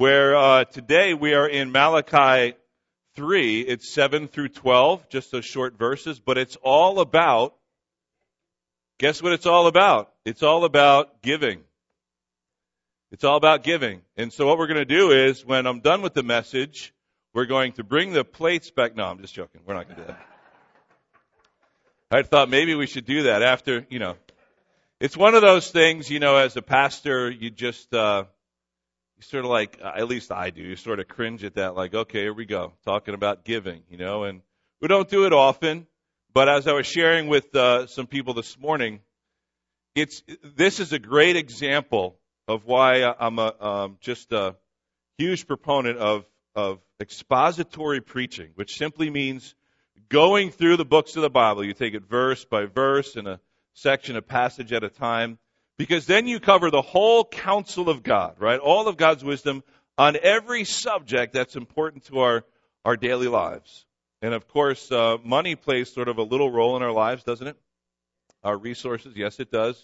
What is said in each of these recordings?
where uh, today we are in Malachi 3. It's 7 through 12, just those short verses, but it's all about, guess what it's all about? It's all about giving. It's all about giving. And so what we're going to do is, when I'm done with the message, we're going to bring the plates back. No, I'm just joking. We're not going to do that. I thought maybe we should do that after, you know. It's one of those things, you know, as a pastor, you just, uh, you sort of like, uh, at least I do, you sort of cringe at that, like, okay, here we go, talking about giving, you know, and we don't do it often, but as I was sharing with uh, some people this morning, it's, this is a great example of why I'm a, um, just a huge proponent of, of expository preaching, which simply means going through the books of the Bible. You take it verse by verse in a section, a passage at a time, because then you cover the whole counsel of God, right? All of God's wisdom on every subject that's important to our, our daily lives. And of course, uh, money plays sort of a little role in our lives, doesn't it? Our resources, yes, it does.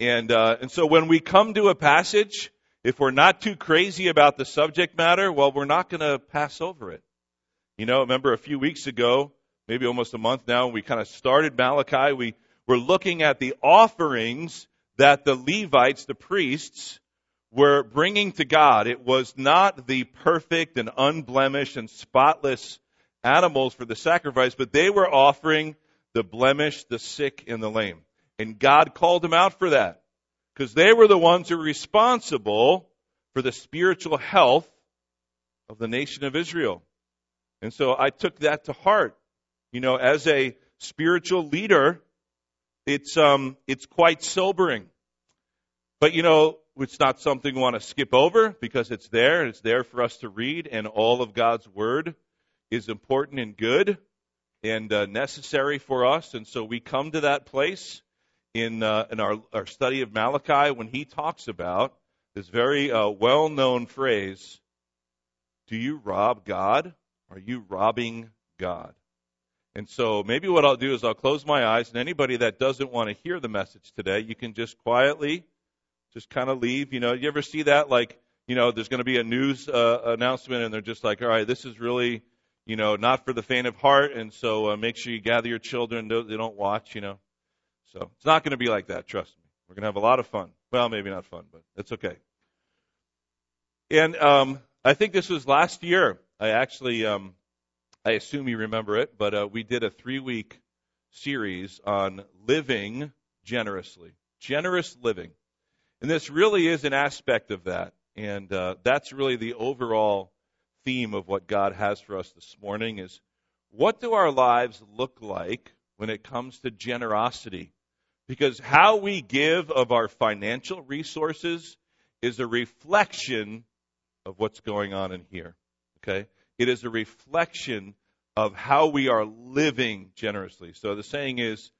And uh, and so when we come to a passage, if we're not too crazy about the subject matter, well, we're not going to pass over it. You know, remember a few weeks ago, maybe almost a month now, we kind of started Malachi. We were looking at the offerings that the Levites, the priests, were bringing to God. It was not the perfect and unblemished and spotless animals for the sacrifice, but they were offering the blemished, the sick, and the lame. And God called them out for that because they were the ones who were responsible for the spiritual health of the nation of Israel. And so I took that to heart. You know, as a spiritual leader, it's um it's quite sobering. But you know, it's not something we want to skip over because it's there. It's there for us to read, and all of God's word is important and good and uh, necessary for us. And so we come to that place in uh, in our our study of Malachi when he talks about this very uh, well known phrase: "Do you rob God?" Are you robbing God? And so maybe what I'll do is I'll close my eyes, and anybody that doesn't want to hear the message today, you can just quietly, just kind of leave. You know, you ever see that? Like, you know, there's going to be a news uh, announcement, and they're just like, all right, this is really, you know, not for the faint of heart, and so uh, make sure you gather your children. They don't watch, you know. So it's not going to be like that. Trust me. We're going to have a lot of fun. Well, maybe not fun, but it's okay. And um, I think this was last year. I actually, um, I assume you remember it, but uh, we did a three week series on living generously, generous living. And this really is an aspect of that. And uh, that's really the overall theme of what God has for us this morning is what do our lives look like when it comes to generosity? Because how we give of our financial resources is a reflection of what's going on in here. Okay? It is a reflection of how we are living generously. So the saying is,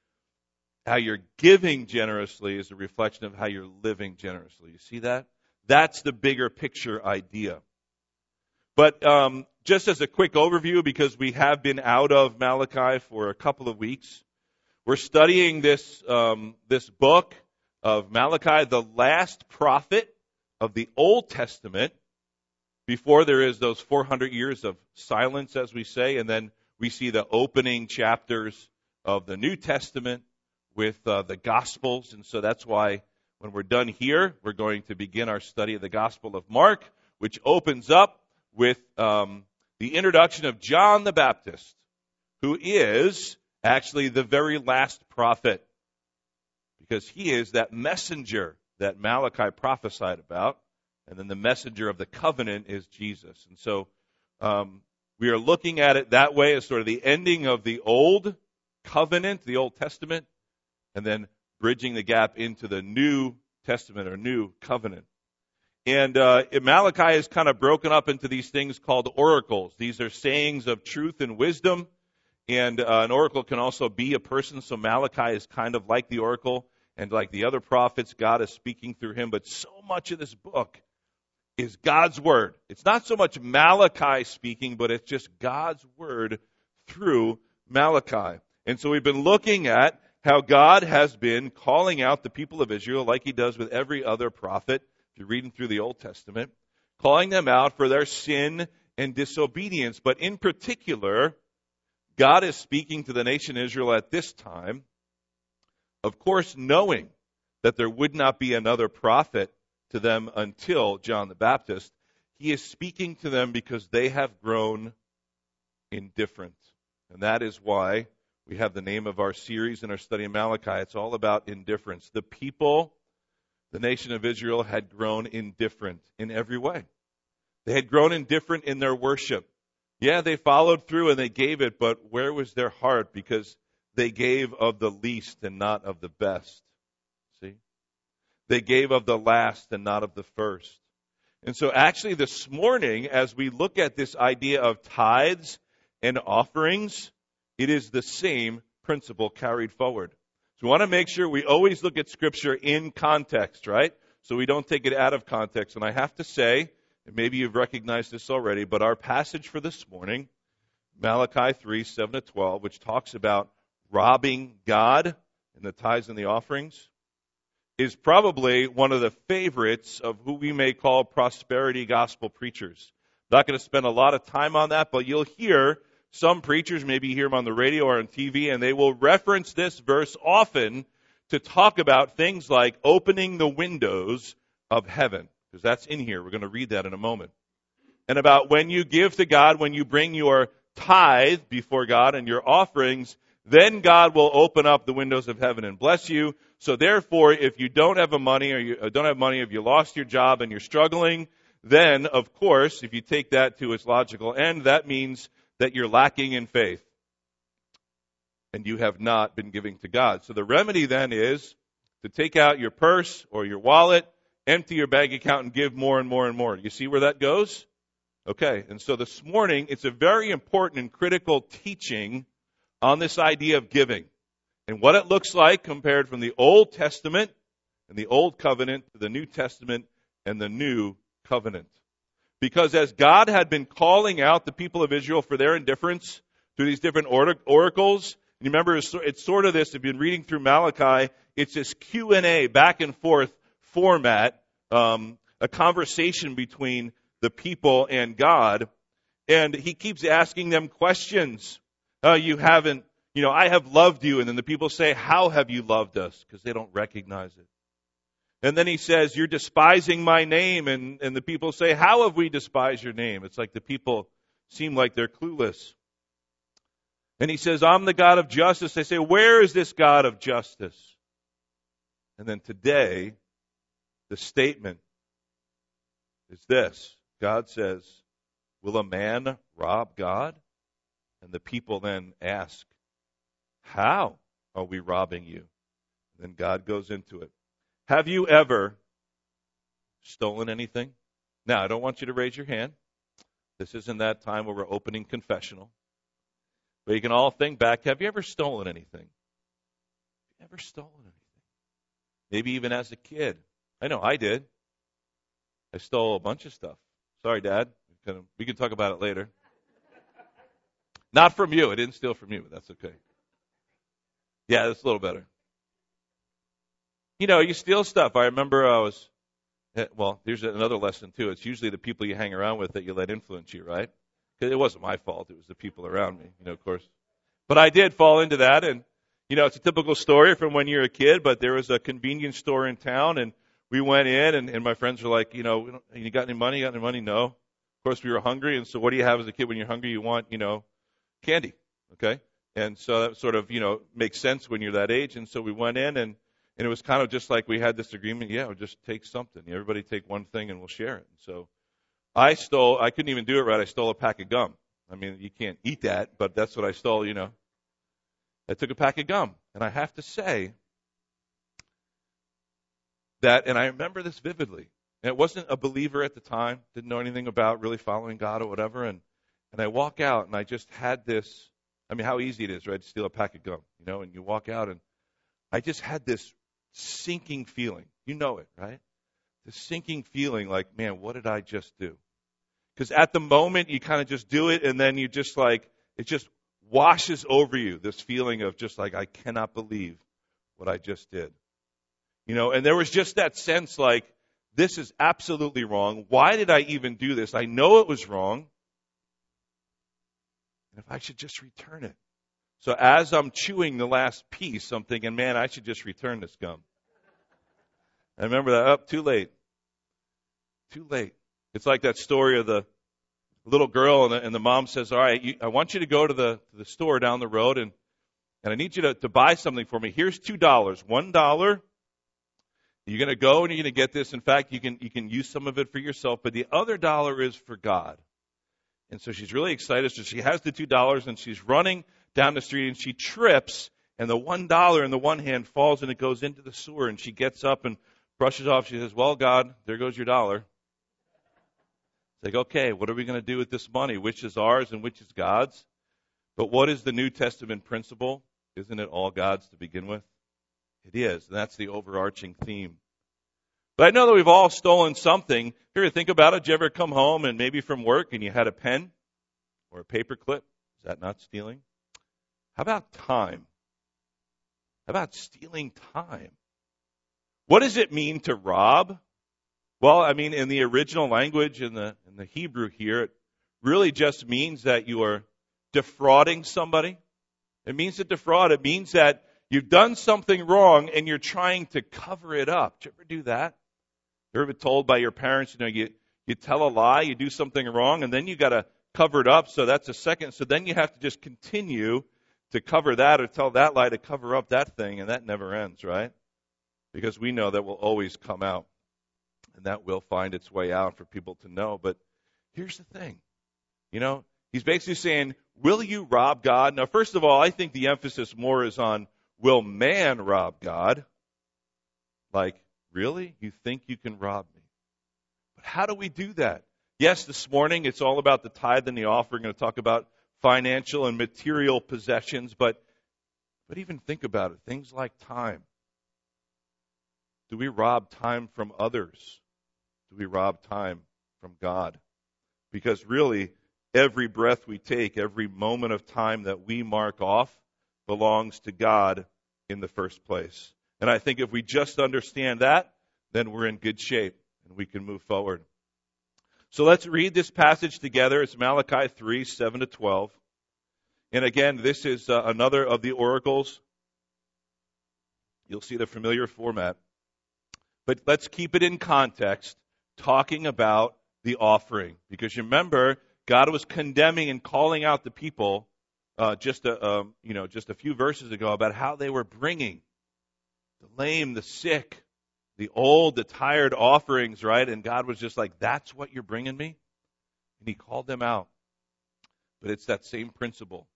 how you're giving generously is a reflection of how you're living generously. You see that? That's the bigger picture idea. But um, just as a quick overview, because we have been out of Malachi for a couple of weeks, we're studying this um, this book of Malachi, the last prophet of the Old Testament, before there is those 400 years of silence, as we say, and then we see the opening chapters of the New Testament with uh, the Gospels. And so that's why when we're done here, we're going to begin our study of the Gospel of Mark, which opens up with um, the introduction of John the Baptist, who is actually the very last prophet, because he is that messenger that Malachi prophesied about and then the messenger of the covenant is Jesus. And so um, we are looking at it that way as sort of the ending of the old covenant, the Old Testament, and then bridging the gap into the New Testament or New Covenant. And uh, Malachi is kind of broken up into these things called oracles. These are sayings of truth and wisdom. And uh, an oracle can also be a person. So Malachi is kind of like the oracle. And like the other prophets, God is speaking through him. But so much of this book is God's word. It's not so much Malachi speaking, but it's just God's word through Malachi. And so we've been looking at how God has been calling out the people of Israel like he does with every other prophet. If you're reading through the Old Testament, calling them out for their sin and disobedience. But in particular, God is speaking to the nation Israel at this time, of course, knowing that there would not be another prophet to them until John the Baptist. He is speaking to them because they have grown indifferent. And that is why we have the name of our series in our study of Malachi. It's all about indifference. The people, the nation of Israel, had grown indifferent in every way. They had grown indifferent in their worship. Yeah, they followed through and they gave it, but where was their heart? Because they gave of the least and not of the best. They gave of the last and not of the first. And so actually this morning, as we look at this idea of tithes and offerings, it is the same principle carried forward. So we want to make sure we always look at scripture in context, right? So we don't take it out of context. And I have to say, and maybe you've recognized this already, but our passage for this morning, Malachi 3, 7 to 12, which talks about robbing God in the tithes and the offerings, is probably one of the favorites of who we may call prosperity gospel preachers. Not going to spend a lot of time on that, but you'll hear some preachers, maybe you hear them on the radio or on TV, and they will reference this verse often to talk about things like opening the windows of heaven because that's in here. We're going to read that in a moment. And about when you give to God, when you bring your tithe before God and your offerings, then God will open up the windows of heaven and bless you. So therefore, if you don't have a money or you uh, don't have money, if you lost your job and you're struggling, then of course, if you take that to its logical end, that means that you're lacking in faith and you have not been giving to God. So the remedy then is to take out your purse or your wallet empty your bank account and give more and more and more. You see where that goes? Okay, and so this morning, it's a very important and critical teaching on this idea of giving and what it looks like compared from the Old Testament and the Old Covenant to the New Testament and the New Covenant. Because as God had been calling out the people of Israel for their indifference through these different oracles, and remember it's sort of this, if you've been reading through Malachi, it's this Q&A back and forth format, um, a conversation between the people and God. And he keeps asking them questions. Uh, you haven't, you know, I have loved you. And then the people say, How have you loved us? Because they don't recognize it. And then he says, You're despising my name. And, and the people say, How have we despised your name? It's like the people seem like they're clueless. And he says, I'm the God of justice. They say, Where is this God of justice? And then today, the statement is this God says, Will a man rob God? And the people then ask, How are we robbing you? Then God goes into it. Have you ever stolen anything? Now, I don't want you to raise your hand. This isn't that time where we're opening confessional. But you can all think back have you ever stolen anything? Ever stolen anything? Maybe even as a kid. I know I did. I stole a bunch of stuff. Sorry, Dad. We can talk about it later. Not from you. I didn't steal from you, but that's okay. Yeah, that's a little better. You know, you steal stuff. I remember I was, eh, well, here's another lesson too. It's usually the people you hang around with that you let influence you, right? Because it wasn't my fault. It was the people around me, you know, of course. But I did fall into that and, you know, it's a typical story from when you're a kid, but there was a convenience store in town and we went in, and, and my friends were like, you know, you got any money? You got any money? No. Of course, we were hungry, and so what do you have as a kid when you're hungry? You want, you know, candy. Okay, and so that sort of, you know, makes sense when you're that age. And so we went in, and and it was kind of just like we had this agreement. Yeah, we'll just take something. Everybody take one thing, and we'll share it. And so I stole. I couldn't even do it right. I stole a pack of gum. I mean, you can't eat that, but that's what I stole. You know, I took a pack of gum, and I have to say that, and I remember this vividly. And it wasn't a believer at the time, didn't know anything about really following God or whatever. And, and I walk out and I just had this, I mean, how easy it is, right, to steal a pack of gum, you know, and you walk out and I just had this sinking feeling. You know it, right? The sinking feeling like, man, what did I just do? Because at the moment you kind of just do it and then you just like, it just washes over you, this feeling of just like, I cannot believe what I just did. You know, and there was just that sense like this is absolutely wrong. Why did I even do this? I know it was wrong. And if I should just return it. So as I'm chewing the last piece, I'm thinking, man, I should just return this gum. I remember that. Up, oh, too late. Too late. It's like that story of the little girl and the, and the mom says, all right, you, I want you to go to the, to the store down the road and, and I need you to, to buy something for me. Here's two dollars. One dollar. You're going to go and you're going to get this. In fact, you can, you can use some of it for yourself, but the other dollar is for God. And so she's really excited. So she has the two dollars and she's running down the street and she trips and the one dollar in the one hand falls and it goes into the sewer and she gets up and brushes off. She says, well, God, there goes your dollar. It's like, okay, what are we going to do with this money? Which is ours and which is God's? But what is the New Testament principle? Isn't it all God's to begin with? It is. And that's the overarching theme. But I know that we've all stolen something. Here, think about it. Did you ever come home and maybe from work and you had a pen or a paper clip? Is that not stealing? How about time? How about stealing time? What does it mean to rob? Well, I mean, in the original language, in the, in the Hebrew here, it really just means that you are defrauding somebody. It means to defraud. It means that you've done something wrong and you're trying to cover it up. Did you ever do that? You ever told by your parents, you know, you, you tell a lie, you do something wrong, and then you gotta cover it up, so that's a second. So then you have to just continue to cover that or tell that lie to cover up that thing, and that never ends, right? Because we know that will always come out, and that will find its way out for people to know. But here's the thing. You know, he's basically saying, will you rob God? Now, first of all, I think the emphasis more is on will man rob God? Like, really? You think you can rob me? But how do we do that? Yes, this morning it's all about the tithe and the offering. We're going to talk about financial and material possessions, but, but even think about it. Things like time. Do we rob time from others? Do we rob time from God? Because really, every breath we take, every moment of time that we mark off belongs to God in the first place. And I think if we just understand that, then we're in good shape and we can move forward. So let's read this passage together. It's Malachi 3, 7 to 12. And again, this is uh, another of the oracles. You'll see the familiar format. But let's keep it in context, talking about the offering. Because remember, God was condemning and calling out the people uh, just a um, you know just a few verses ago about how they were bringing the lame, the sick, the old, the tired offerings, right? And God was just like, "That's what you're bringing me," and He called them out. But it's that same principle.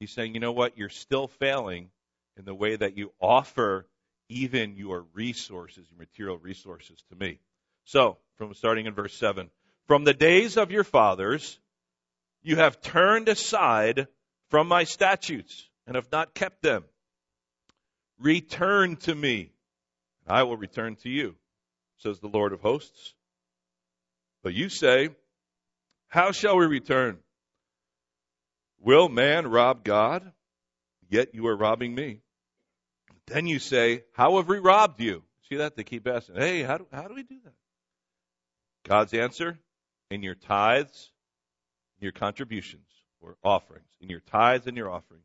He's saying, you know what? You're still failing in the way that you offer even your resources, your material resources to me. So, from starting in verse 7, from the days of your fathers, you have turned aside from my statutes and have not kept them. Return to me, and I will return to you, says the Lord of hosts. But you say, How shall we return? Will man rob God? Yet you are robbing me. Then you say, How have we robbed you? See that? They keep asking, Hey, how do, how do we do that? God's answer, in your tithes, your contributions or offerings, in your tithes and your offerings.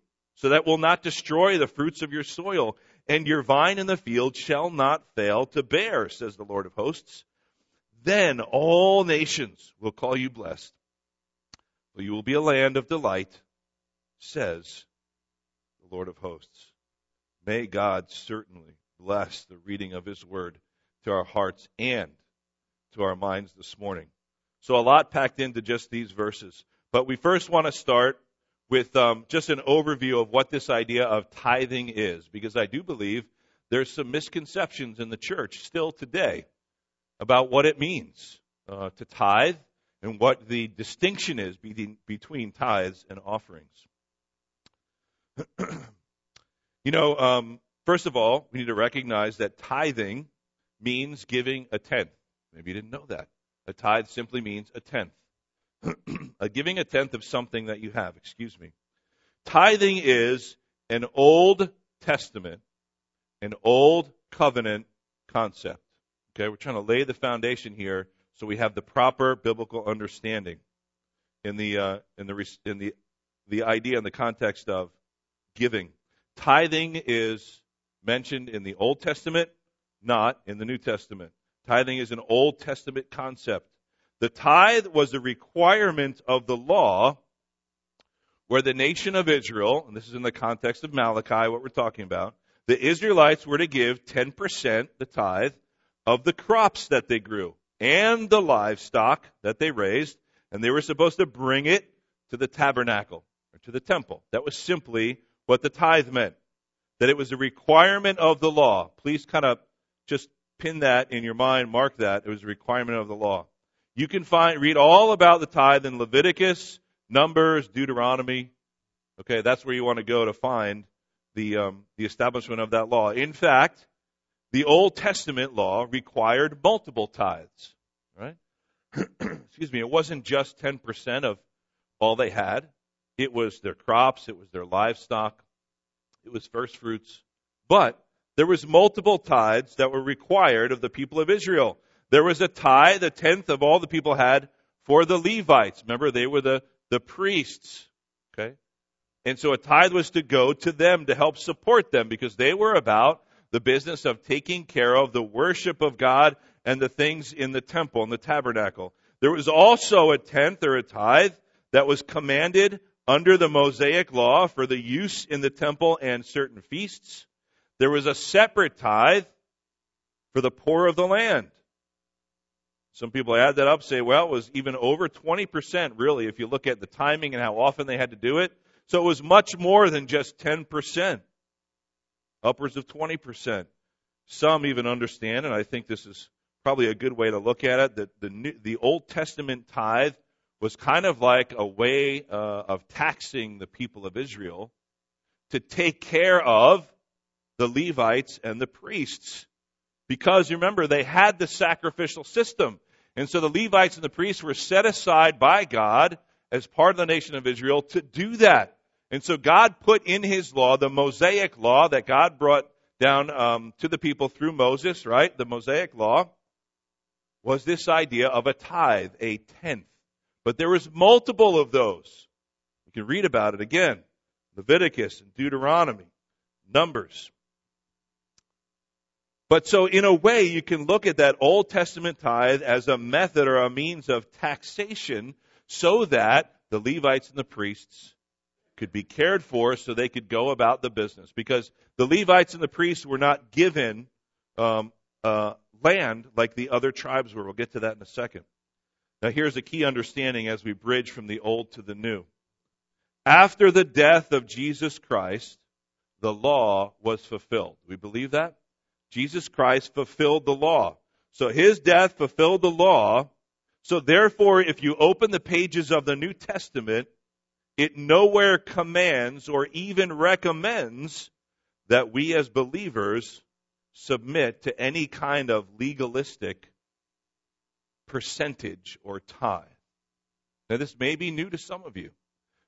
so that will not destroy the fruits of your soil, and your vine in the field shall not fail to bear, says the Lord of hosts. Then all nations will call you blessed, for you will be a land of delight, says the Lord of hosts. May God certainly bless the reading of his word to our hearts and to our minds this morning. So a lot packed into just these verses. But we first want to start with um, just an overview of what this idea of tithing is, because I do believe there's some misconceptions in the church still today about what it means uh, to tithe and what the distinction is between, between tithes and offerings. you know, um, first of all, we need to recognize that tithing means giving a tenth. Maybe you didn't know that. A tithe simply means a tenth. A giving a tenth of something that you have, excuse me. Tithing is an Old Testament, an Old Covenant concept. Okay, we're trying to lay the foundation here so we have the proper biblical understanding in the uh, in the in the the idea and the context of giving. Tithing is mentioned in the Old Testament, not in the New Testament. Tithing is an Old Testament concept. The tithe was a requirement of the law where the nation of Israel, and this is in the context of Malachi, what we're talking about, the Israelites were to give 10%, the tithe, of the crops that they grew and the livestock that they raised, and they were supposed to bring it to the tabernacle or to the temple. That was simply what the tithe meant. That it was a requirement of the law. Please kind of just pin that in your mind, mark that. It was a requirement of the law. You can find, read all about the tithe in Leviticus, Numbers, Deuteronomy. Okay, that's where you want to go to find the, um, the establishment of that law. In fact, the Old Testament law required multiple tithes, right? Excuse me, it wasn't just 10% of all they had. It was their crops, it was their livestock, it was first fruits. But there was multiple tithes that were required of the people of Israel. There was a tithe, a tenth of all the people had for the Levites. Remember, they were the, the priests. Okay? And so a tithe was to go to them to help support them because they were about the business of taking care of the worship of God and the things in the temple and the tabernacle. There was also a tenth or a tithe that was commanded under the Mosaic law for the use in the temple and certain feasts. There was a separate tithe for the poor of the land. Some people add that up, say, well, it was even over 20%, really, if you look at the timing and how often they had to do it. So it was much more than just 10% upwards of 20%. Some even understand, and I think this is probably a good way to look at it, that the, New, the Old Testament tithe was kind of like a way uh, of taxing the people of Israel to take care of the Levites and the priests. Because remember, they had the sacrificial system. And so the Levites and the priests were set aside by God as part of the nation of Israel to do that. And so God put in his law, the Mosaic law that God brought down um, to the people through Moses, right? The Mosaic law was this idea of a tithe, a tenth. But there was multiple of those. You can read about it again. Leviticus and Deuteronomy, Numbers. But so in a way, you can look at that Old Testament tithe as a method or a means of taxation so that the Levites and the priests could be cared for so they could go about the business. Because the Levites and the priests were not given um, uh, land like the other tribes were. We'll get to that in a second. Now, here's a key understanding as we bridge from the old to the new. After the death of Jesus Christ, the law was fulfilled. We believe that? Jesus Christ fulfilled the law. So his death fulfilled the law. So therefore, if you open the pages of the New Testament, it nowhere commands or even recommends that we as believers submit to any kind of legalistic percentage or tithe. Now, this may be new to some of you,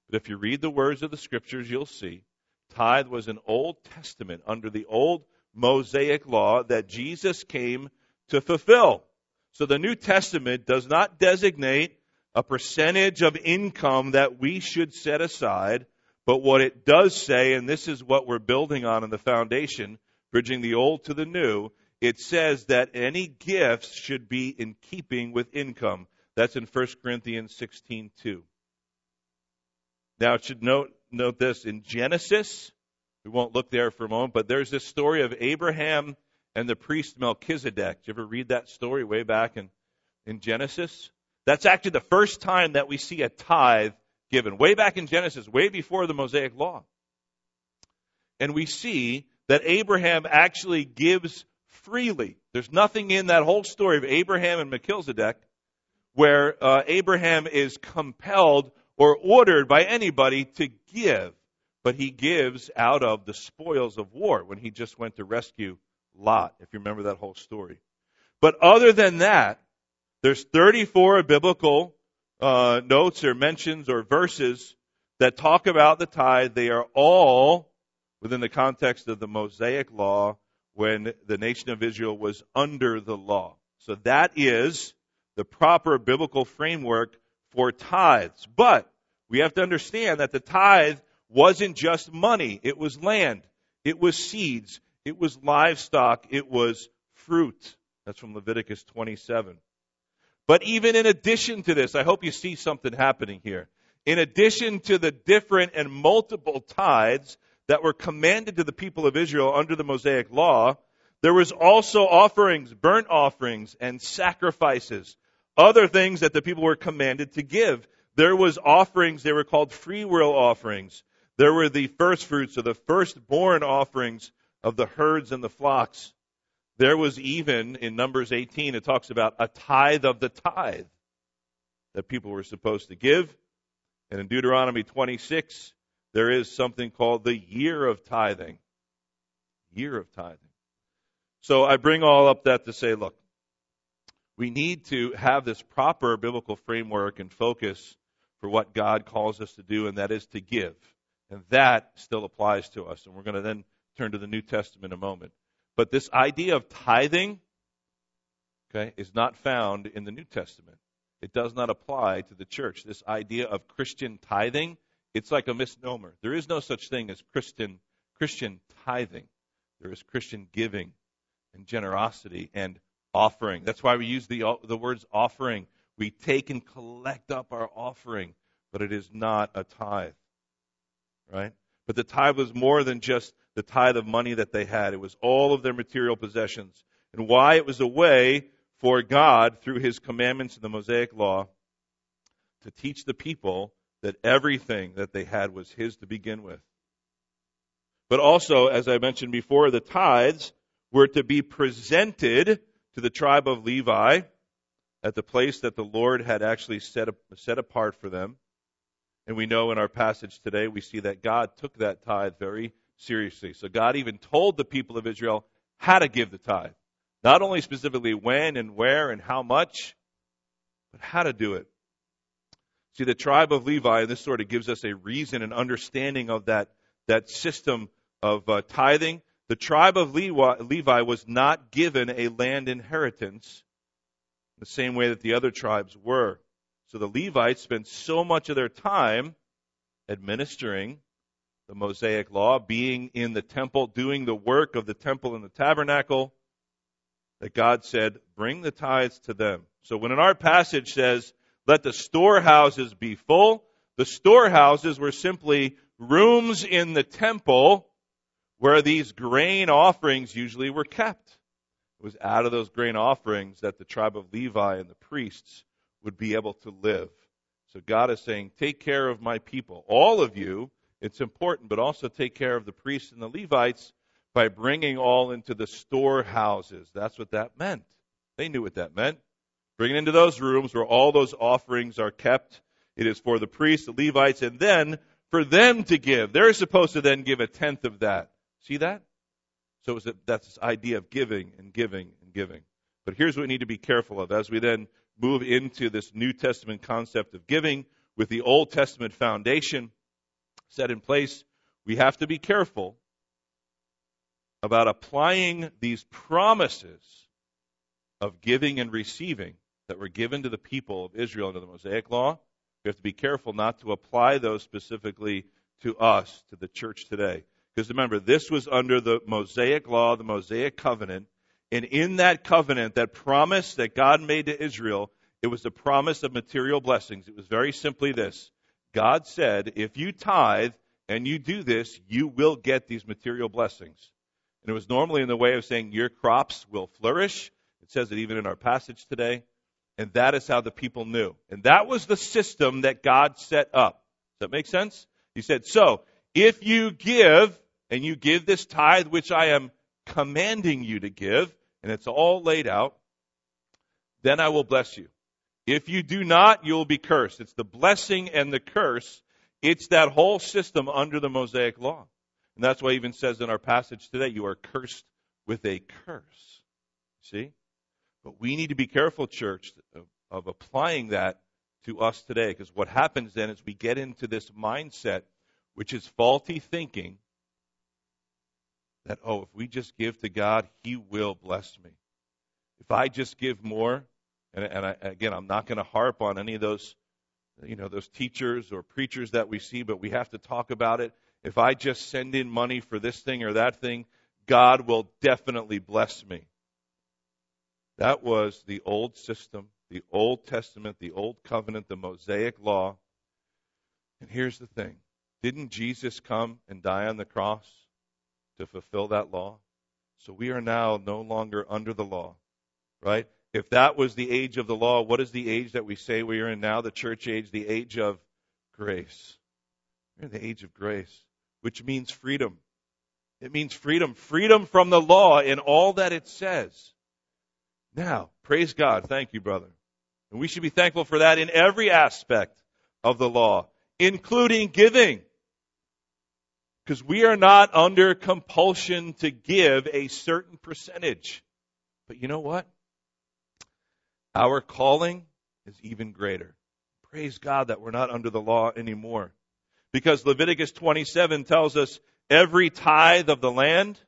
but if you read the words of the scriptures, you'll see tithe was an Old Testament under the old Mosaic law that Jesus came to fulfill. So the New Testament does not designate a percentage of income that we should set aside. But what it does say, and this is what we're building on in the foundation, bridging the old to the new, it says that any gifts should be in keeping with income. That's in 1 Corinthians 16:2. Now, it should note note this in Genesis. We won't look there for a moment, but there's this story of Abraham and the priest Melchizedek. Did you ever read that story way back in, in Genesis? That's actually the first time that we see a tithe given, way back in Genesis, way before the Mosaic Law. And we see that Abraham actually gives freely. There's nothing in that whole story of Abraham and Melchizedek where uh, Abraham is compelled or ordered by anybody to give, but he gives out of the spoils of war when he just went to rescue Lot, if you remember that whole story. But other than that, there's 34 biblical uh, notes or mentions or verses that talk about the tithe. They are all within the context of the Mosaic law when the nation of Israel was under the law. So that is the proper biblical framework for tithes. But we have to understand that the tithe wasn't just money. It was land. It was seeds. It was livestock. It was fruit. That's from Leviticus 27. But even in addition to this, I hope you see something happening here. In addition to the different and multiple tithes that were commanded to the people of Israel under the Mosaic law, there was also offerings, burnt offerings, and sacrifices, other things that the people were commanded to give. There was offerings, they were called free will offerings. There were the first fruits or the firstborn offerings of the herds and the flocks. There was even in Numbers 18, it talks about a tithe of the tithe that people were supposed to give. And in Deuteronomy 26, there is something called the year of tithing. Year of tithing. So I bring all up that to say, look, we need to have this proper biblical framework and focus for what God calls us to do, and that is to give. And that still applies to us. And we're going to then turn to the New Testament in a moment. But this idea of tithing, okay, is not found in the New Testament. It does not apply to the church. This idea of Christian tithing, it's like a misnomer. There is no such thing as Christian Christian tithing. There is Christian giving and generosity and offering. That's why we use the the words offering. We take and collect up our offering, but it is not a tithe. Right? But the tithe was more than just the tithe of money that they had. It was all of their material possessions. And why it was a way for God, through his commandments in the Mosaic Law, to teach the people that everything that they had was his to begin with. But also, as I mentioned before, the tithes were to be presented to the tribe of Levi at the place that the Lord had actually set, set apart for them. And we know in our passage today, we see that God took that tithe very seriously. So God even told the people of Israel how to give the tithe. Not only specifically when and where and how much, but how to do it. See, the tribe of Levi, and this sort of gives us a reason and understanding of that, that system of uh, tithing. The tribe of Levi, Levi was not given a land inheritance the same way that the other tribes were. So the Levites spent so much of their time administering the Mosaic law, being in the temple, doing the work of the temple and the tabernacle, that God said, bring the tithes to them. So when in our passage says, let the storehouses be full, the storehouses were simply rooms in the temple where these grain offerings usually were kept. It was out of those grain offerings that the tribe of Levi and the priests would be able to live. So God is saying, take care of my people. All of you it's important, but also take care of the priests and the Levites by bringing all into the storehouses. That's what that meant. They knew what that meant. Bring it into those rooms where all those offerings are kept. It is for the priests, the Levites, and then for them to give. They're supposed to then give a tenth of that. See that? So a, that's this idea of giving and giving and giving. But here's what we need to be careful of as we then move into this New Testament concept of giving with the Old Testament foundation set in place, we have to be careful about applying these promises of giving and receiving that were given to the people of Israel under the Mosaic Law. We have to be careful not to apply those specifically to us, to the church today. Because remember, this was under the Mosaic Law, the Mosaic Covenant. And in that covenant, that promise that God made to Israel, it was the promise of material blessings. It was very simply this God said, if you tithe and you do this, you will get these material blessings. And it was normally in the way of saying your crops will flourish. It says it even in our passage today. And that is how the people knew. And that was the system that God set up. Does that make sense? He said, so if you give and you give this tithe which I am commanding you to give, and it's all laid out, then I will bless you. If you do not, you will be cursed. It's the blessing and the curse. It's that whole system under the Mosaic law. And that's why even says in our passage today, you are cursed with a curse. See? But we need to be careful, church, of, of applying that to us today. Because what happens then is we get into this mindset, which is faulty thinking, that, oh, if we just give to God, He will bless me. If I just give more, and, and I, again, I'm not going to harp on any of those, you know, those teachers or preachers that we see, but we have to talk about it. If I just send in money for this thing or that thing, God will definitely bless me. That was the old system, the Old Testament, the Old Covenant, the Mosaic Law. And here's the thing didn't Jesus come and die on the cross to fulfill that law? So we are now no longer under the law, right? If that was the age of the law, what is the age that we say we are in now? The church age, the age of grace. We're in the age of grace, which means freedom. It means freedom, freedom from the law in all that it says. Now, praise God. Thank you, brother. And we should be thankful for that in every aspect of the law, including giving. Because we are not under compulsion to give a certain percentage. But you know what? Our calling is even greater. Praise God that we're not under the law anymore. Because Leviticus 27 tells us every tithe of the land,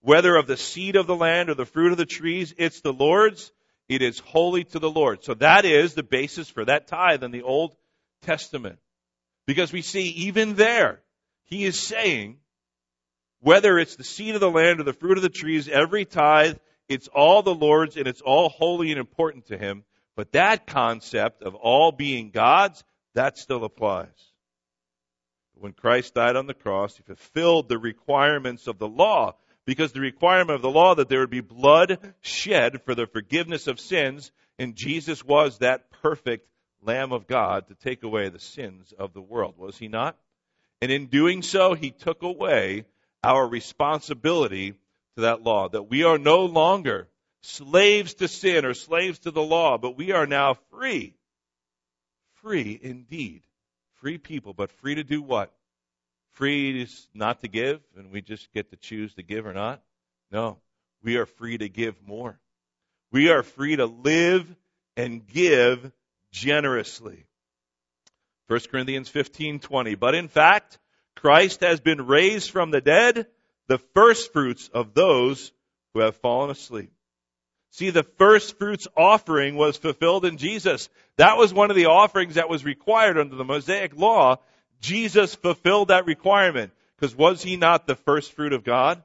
whether of the seed of the land or the fruit of the trees, it's the Lord's. It is holy to the Lord. So that is the basis for that tithe in the Old Testament. Because we see even there, he is saying, whether it's the seed of the land or the fruit of the trees, every tithe it's all the Lord's and it's all holy and important to Him. But that concept of all being God's, that still applies. When Christ died on the cross, He fulfilled the requirements of the law. Because the requirement of the law that there would be blood shed for the forgiveness of sins, and Jesus was that perfect Lamb of God to take away the sins of the world, was He not? And in doing so, He took away our responsibility to that law, that we are no longer slaves to sin or slaves to the law, but we are now free. Free indeed. Free people, but free to do what? Free is not to give, and we just get to choose to give or not? No. We are free to give more. We are free to live and give generously. 1 Corinthians 15:20 But in fact Christ has been raised from the dead the first fruits of those who have fallen asleep. See, the first fruits offering was fulfilled in Jesus. That was one of the offerings that was required under the Mosaic law. Jesus fulfilled that requirement. Because was he not the first fruit of God?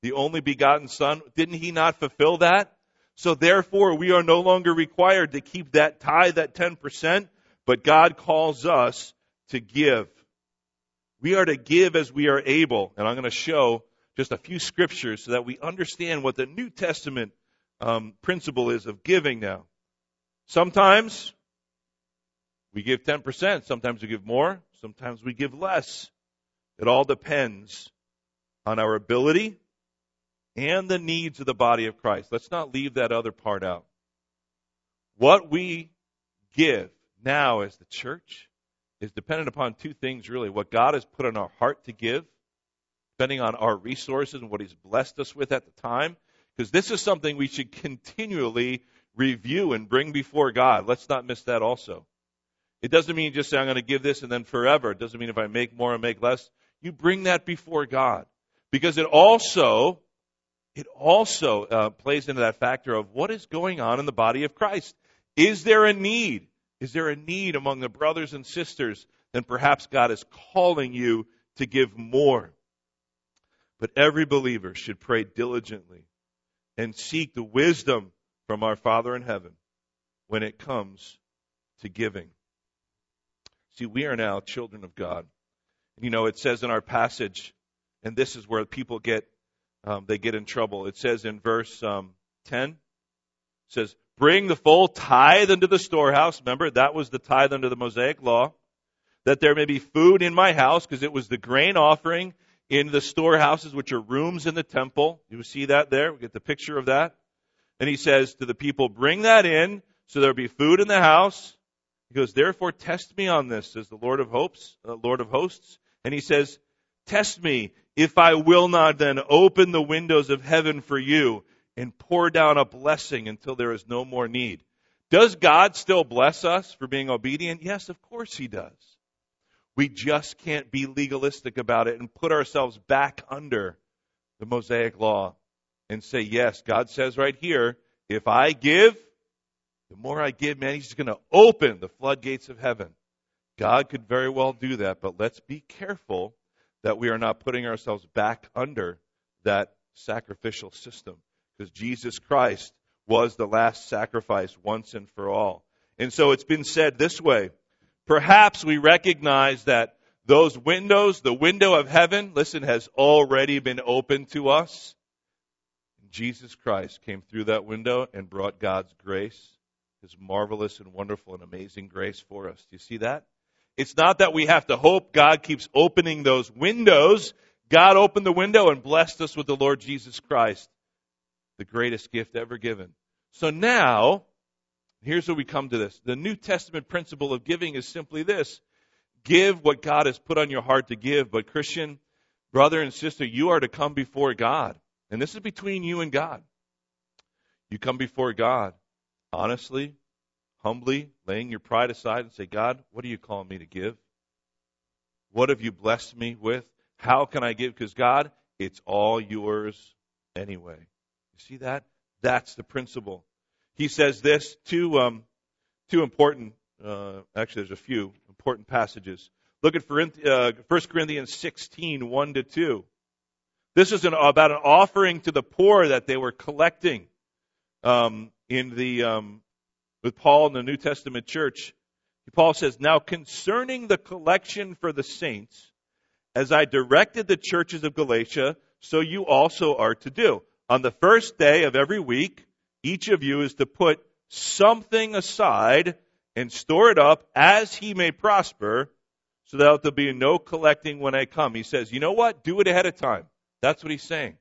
The only begotten Son? Didn't he not fulfill that? So therefore, we are no longer required to keep that tithe, that 10%, but God calls us to give. We are to give as we are able. And I'm going to show just a few scriptures so that we understand what the New Testament um, principle is of giving now. Sometimes we give 10%, sometimes we give more, sometimes we give less. It all depends on our ability and the needs of the body of Christ. Let's not leave that other part out. What we give now as the church is dependent upon two things really what God has put in our heart to give, depending on our resources and what He's blessed us with at the time. Because this is something we should continually review and bring before God. Let's not miss that also. It doesn't mean just say, I'm going to give this and then forever. It doesn't mean if I make more and make less. You bring that before God. Because it also, it also uh, plays into that factor of what is going on in the body of Christ. Is there a need? Is there a need among the brothers and sisters? Then perhaps God is calling you to give more. But every believer should pray diligently and seek the wisdom from our Father in heaven when it comes to giving. See, we are now children of God. You know, it says in our passage, and this is where people get um, they get in trouble. It says in verse um, 10, it says, Bring the full tithe into the storehouse. Remember, that was the tithe under the Mosaic law. That there may be food in my house, because it was the grain offering in the storehouses, which are rooms in the temple. You see that there? We get the picture of that. And he says to the people, bring that in so there'll be food in the house. He goes, therefore test me on this, says the Lord of hopes, uh, Lord of hosts. And he says, test me if I will not then open the windows of heaven for you and pour down a blessing until there is no more need. Does God still bless us for being obedient? Yes, of course he does. We just can't be legalistic about it and put ourselves back under the Mosaic law and say, yes, God says right here, if I give, the more I give, man, He's going to open the floodgates of heaven. God could very well do that, but let's be careful that we are not putting ourselves back under that sacrificial system because Jesus Christ was the last sacrifice once and for all. And so it's been said this way. Perhaps we recognize that those windows, the window of heaven, listen, has already been opened to us. Jesus Christ came through that window and brought God's grace, His marvelous and wonderful and amazing grace for us. Do you see that? It's not that we have to hope God keeps opening those windows. God opened the window and blessed us with the Lord Jesus Christ, the greatest gift ever given. So now, here's where we come to this. The New Testament principle of giving is simply this. Give what God has put on your heart to give. But Christian, brother and sister, you are to come before God. And this is between you and God. You come before God honestly, humbly, laying your pride aside and say, God, what are you calling me to give? What have you blessed me with? How can I give? Because God, it's all yours anyway. You see that? That's the principle. He says this two um, two important. Uh, actually, there's a few important passages. Look at uh, 1 Corinthians 16, 1 to 2. This is an, about an offering to the poor that they were collecting um, in the um, with Paul in the New Testament church. Paul says, Now concerning the collection for the saints, as I directed the churches of Galatia, so you also are to do. On the first day of every week, each of you is to put something aside and store it up as he may prosper, so that there'll be no collecting when I come. He says, you know what? Do it ahead of time. That's what he's saying.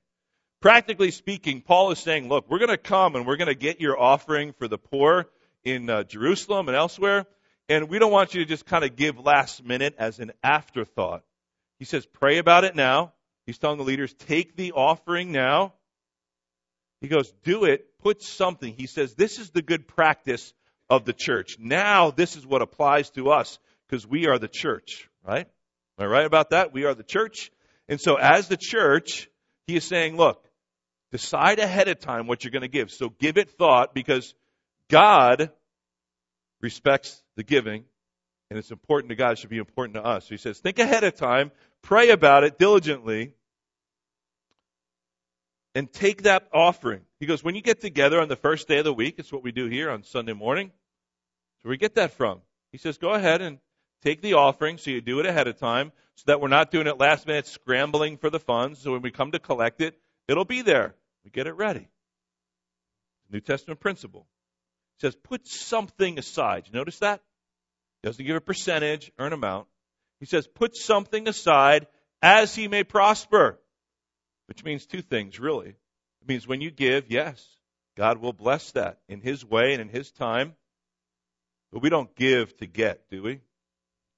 Practically speaking, Paul is saying, look, we're going to come and we're going to get your offering for the poor in uh, Jerusalem and elsewhere. And we don't want you to just kind of give last minute as an afterthought. He says, pray about it now. He's telling the leaders, take the offering now. He goes, do it, put something. He says, this is the good practice of the church. Now this is what applies to us because we are the church, right? Am I right about that? We are the church. And so as the church, he is saying, look, decide ahead of time what you're going to give. So give it thought because God respects the giving, and it's important to God, it should be important to us. So he says, think ahead of time, pray about it diligently, and take that offering. He goes, when you get together on the first day of the week, it's what we do here on Sunday morning. So where we get that from? He says, go ahead and take the offering, so you do it ahead of time, so that we're not doing it last minute scrambling for the funds. So when we come to collect it, it'll be there. We get it ready. New Testament principle says put something aside. You notice that? He doesn't give a percentage or an amount. He says put something aside as he may prosper, which means two things really. It means when you give, yes, God will bless that in his way and in his time. But we don't give to get, do we?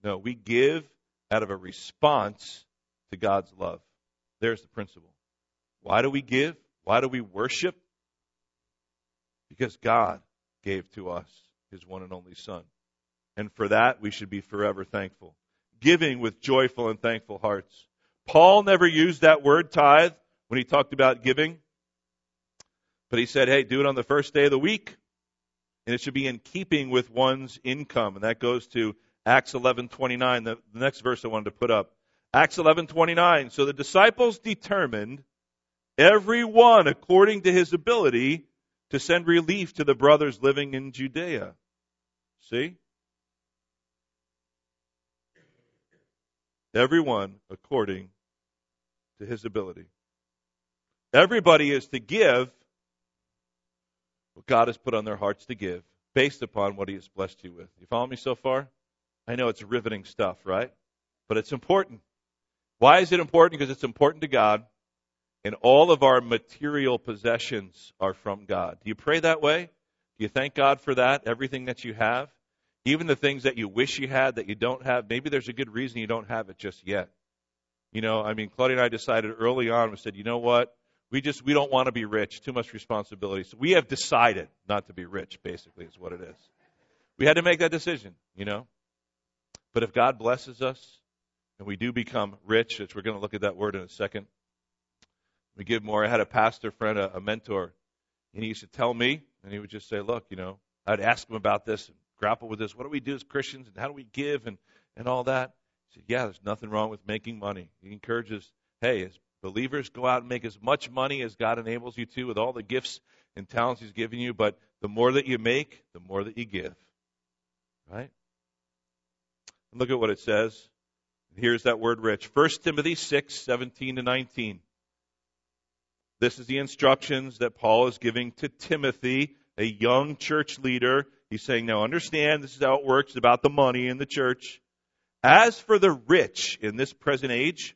No, we give out of a response to God's love. There's the principle. Why do we give? Why do we worship? Because God gave to us his one and only Son. And for that, we should be forever thankful. Giving with joyful and thankful hearts. Paul never used that word tithe when he talked about giving. But he said, hey, do it on the first day of the week. And it should be in keeping with one's income. And that goes to Acts 11:29, the, the next verse I wanted to put up. Acts 11:29. So the disciples determined every one according to his ability to send relief to the brothers living in Judea. See? Everyone according to his ability. Everybody is to give what God has put on their hearts to give based upon what he has blessed you with. You follow me so far? I know it's riveting stuff, right? But it's important. Why is it important? Because it's important to God. and all of our material possessions are from God. Do you pray that way? Do you thank God for that? Everything that you have? Even the things that you wish you had that you don't have, maybe there's a good reason you don't have it just yet. You know, I mean, Claudia and I decided early on, we said, you know what? We just, we don't want to be rich, too much responsibility. So we have decided not to be rich, basically, is what it is. We had to make that decision, you know? But if God blesses us and we do become rich, which we're going to look at that word in a second, we give more. I had a pastor friend, a, a mentor, and he used to tell me, and he would just say, look, you know, I'd ask him about this and grapple with this. What do we do as Christians and how do we give and, and all that? He said, yeah, there's nothing wrong with making money. He encourages, hey, as believers, go out and make as much money as God enables you to with all the gifts and talents He's given you, but the more that you make, the more that you give. Right? Look at what it says. Here's that word rich. 1 Timothy 6, 17 to 19. This is the instructions that Paul is giving to Timothy, a young church leader. He's saying, now understand, this is how it works. About the money in the church. As for the rich in this present age,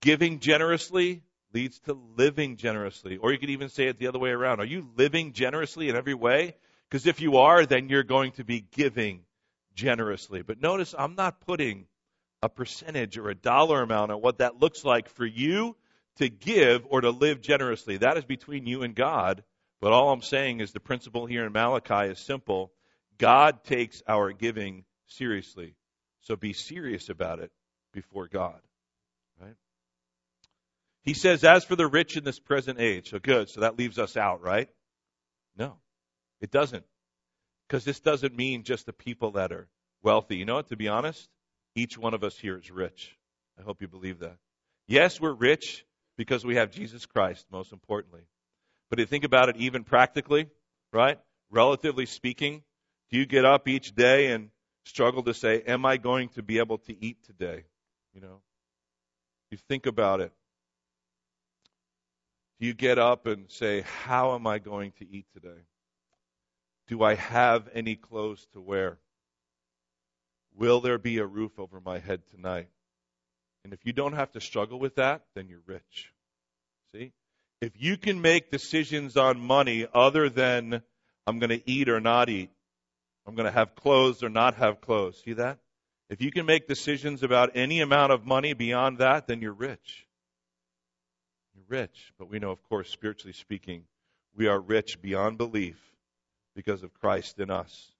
giving generously leads to living generously. Or you could even say it the other way around. Are you living generously in every way? Because if you are, then you're going to be giving generously. But notice I'm not putting a percentage or a dollar amount on what that looks like for you to give or to live generously. That is between you and God. But all I'm saying is the principle here in Malachi is simple. God takes our giving seriously. So be serious about it before God. He says, as for the rich in this present age. So good. So that leaves us out, right? No, it doesn't. Because this doesn't mean just the people that are wealthy. You know what? To be honest, each one of us here is rich. I hope you believe that. Yes, we're rich because we have Jesus Christ, most importantly. But if you think about it even practically, right? Relatively speaking, do you get up each day and struggle to say, Am I going to be able to eat today? You know? You think about it. Do you get up and say, How am I going to eat today? Do I have any clothes to wear? Will there be a roof over my head tonight? And if you don't have to struggle with that, then you're rich. See? If you can make decisions on money other than I'm going to eat or not eat, I'm going to have clothes or not have clothes. See that? If you can make decisions about any amount of money beyond that, then you're rich. Rich. But we know, of course, spiritually speaking, we are rich beyond belief because of Christ in us.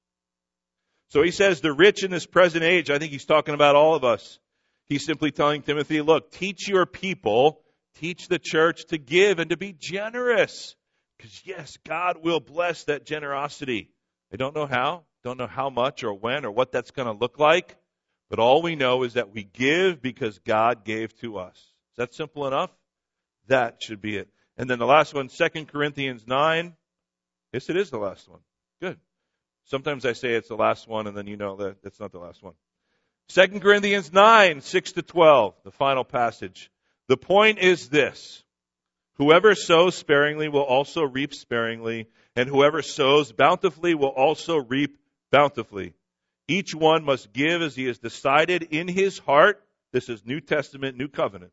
So he says the rich in this present age, I think he's talking about all of us. He's simply telling Timothy, look, teach your people, teach the church to give and to be generous. Because yes, God will bless that generosity. I don't know how, don't know how much or when or what that's going to look like, but all we know is that we give because God gave to us. Is that simple enough? That should be it. And then the last one, 2 Corinthians 9. Yes, it is the last one. Good. Sometimes I say it's the last one, and then you know that it's not the last one. 2 Corinthians 9, 6 to 12, the final passage. The point is this. Whoever sows sparingly will also reap sparingly, and whoever sows bountifully will also reap bountifully. Each one must give as he has decided in his heart. This is New Testament, New Covenant.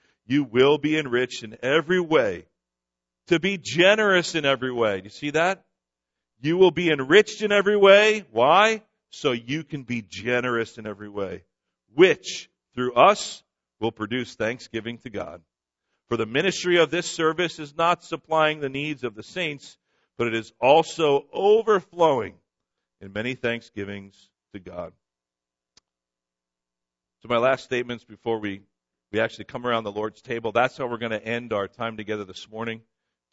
You will be enriched in every way to be generous in every way. You see that? You will be enriched in every way. Why? so you can be generous in every way, which through us will produce thanksgiving to God. For the ministry of this service is not supplying the needs of the saints, but it is also overflowing in many thanksgivings to God. So my last statements before we, we actually come around the Lord's table, that's how we're going to end our time together this morning,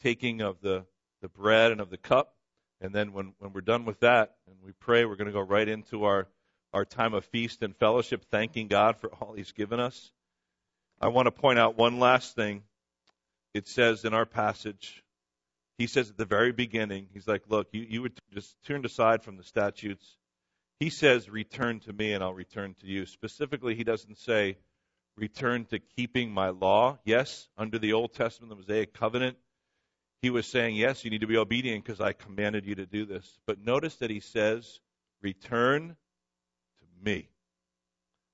taking of the, the bread and of the cup. And then when, when we're done with that and we pray, we're going to go right into our, our time of feast and fellowship, thanking God for all He's given us. I want to point out one last thing. It says in our passage, he says at the very beginning, he's like, look, you, you would just turned aside from the statutes. He says, return to me and I'll return to you. Specifically, he doesn't say, return to keeping my law. Yes, under the Old Testament, the Mosaic covenant, he was saying, yes, you need to be obedient because I commanded you to do this. But notice that he says, return to me.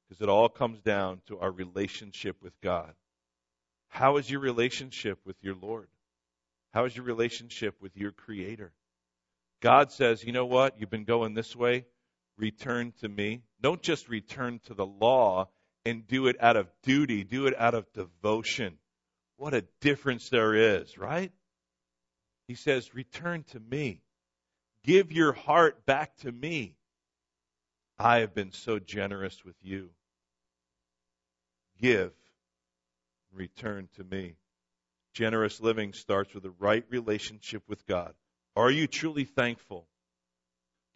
Because it all comes down to our relationship with God. How is your relationship with your Lord? How is your relationship with your Creator? God says, you know what? You've been going this way. Return to me. Don't just return to the law and do it out of duty, do it out of devotion. What a difference there is, right? He says, Return to me. Give your heart back to me. I have been so generous with you. Give, return to me. Generous living starts with a right relationship with God. Are you truly thankful?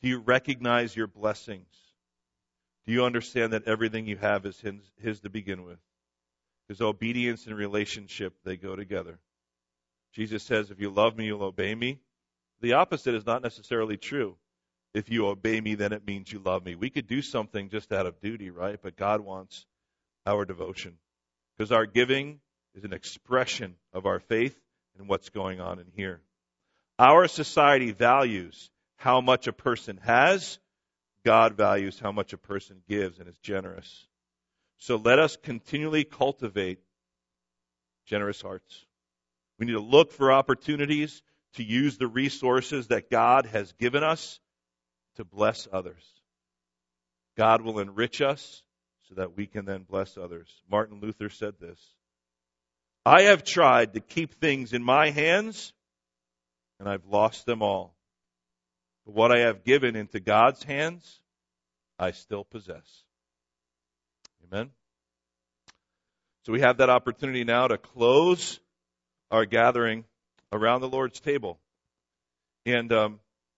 Do you recognize your blessings? Do you understand that everything you have is his, his to begin with? Because obedience and relationship, they go together. Jesus says, if you love me, you'll obey me. The opposite is not necessarily true. If you obey me, then it means you love me. We could do something just out of duty, right? But God wants our devotion. Because our giving is an expression of our faith and what's going on in here. Our society values how much a person has. God values how much a person gives and is generous. So let us continually cultivate generous hearts. We need to look for opportunities to use the resources that God has given us to bless others. God will enrich us so that we can then bless others. Martin Luther said this I have tried to keep things in my hands, and I've lost them all. But what I have given into God's hands, I still possess. Amen. So we have that opportunity now to close our gathering around the Lord's table. And um,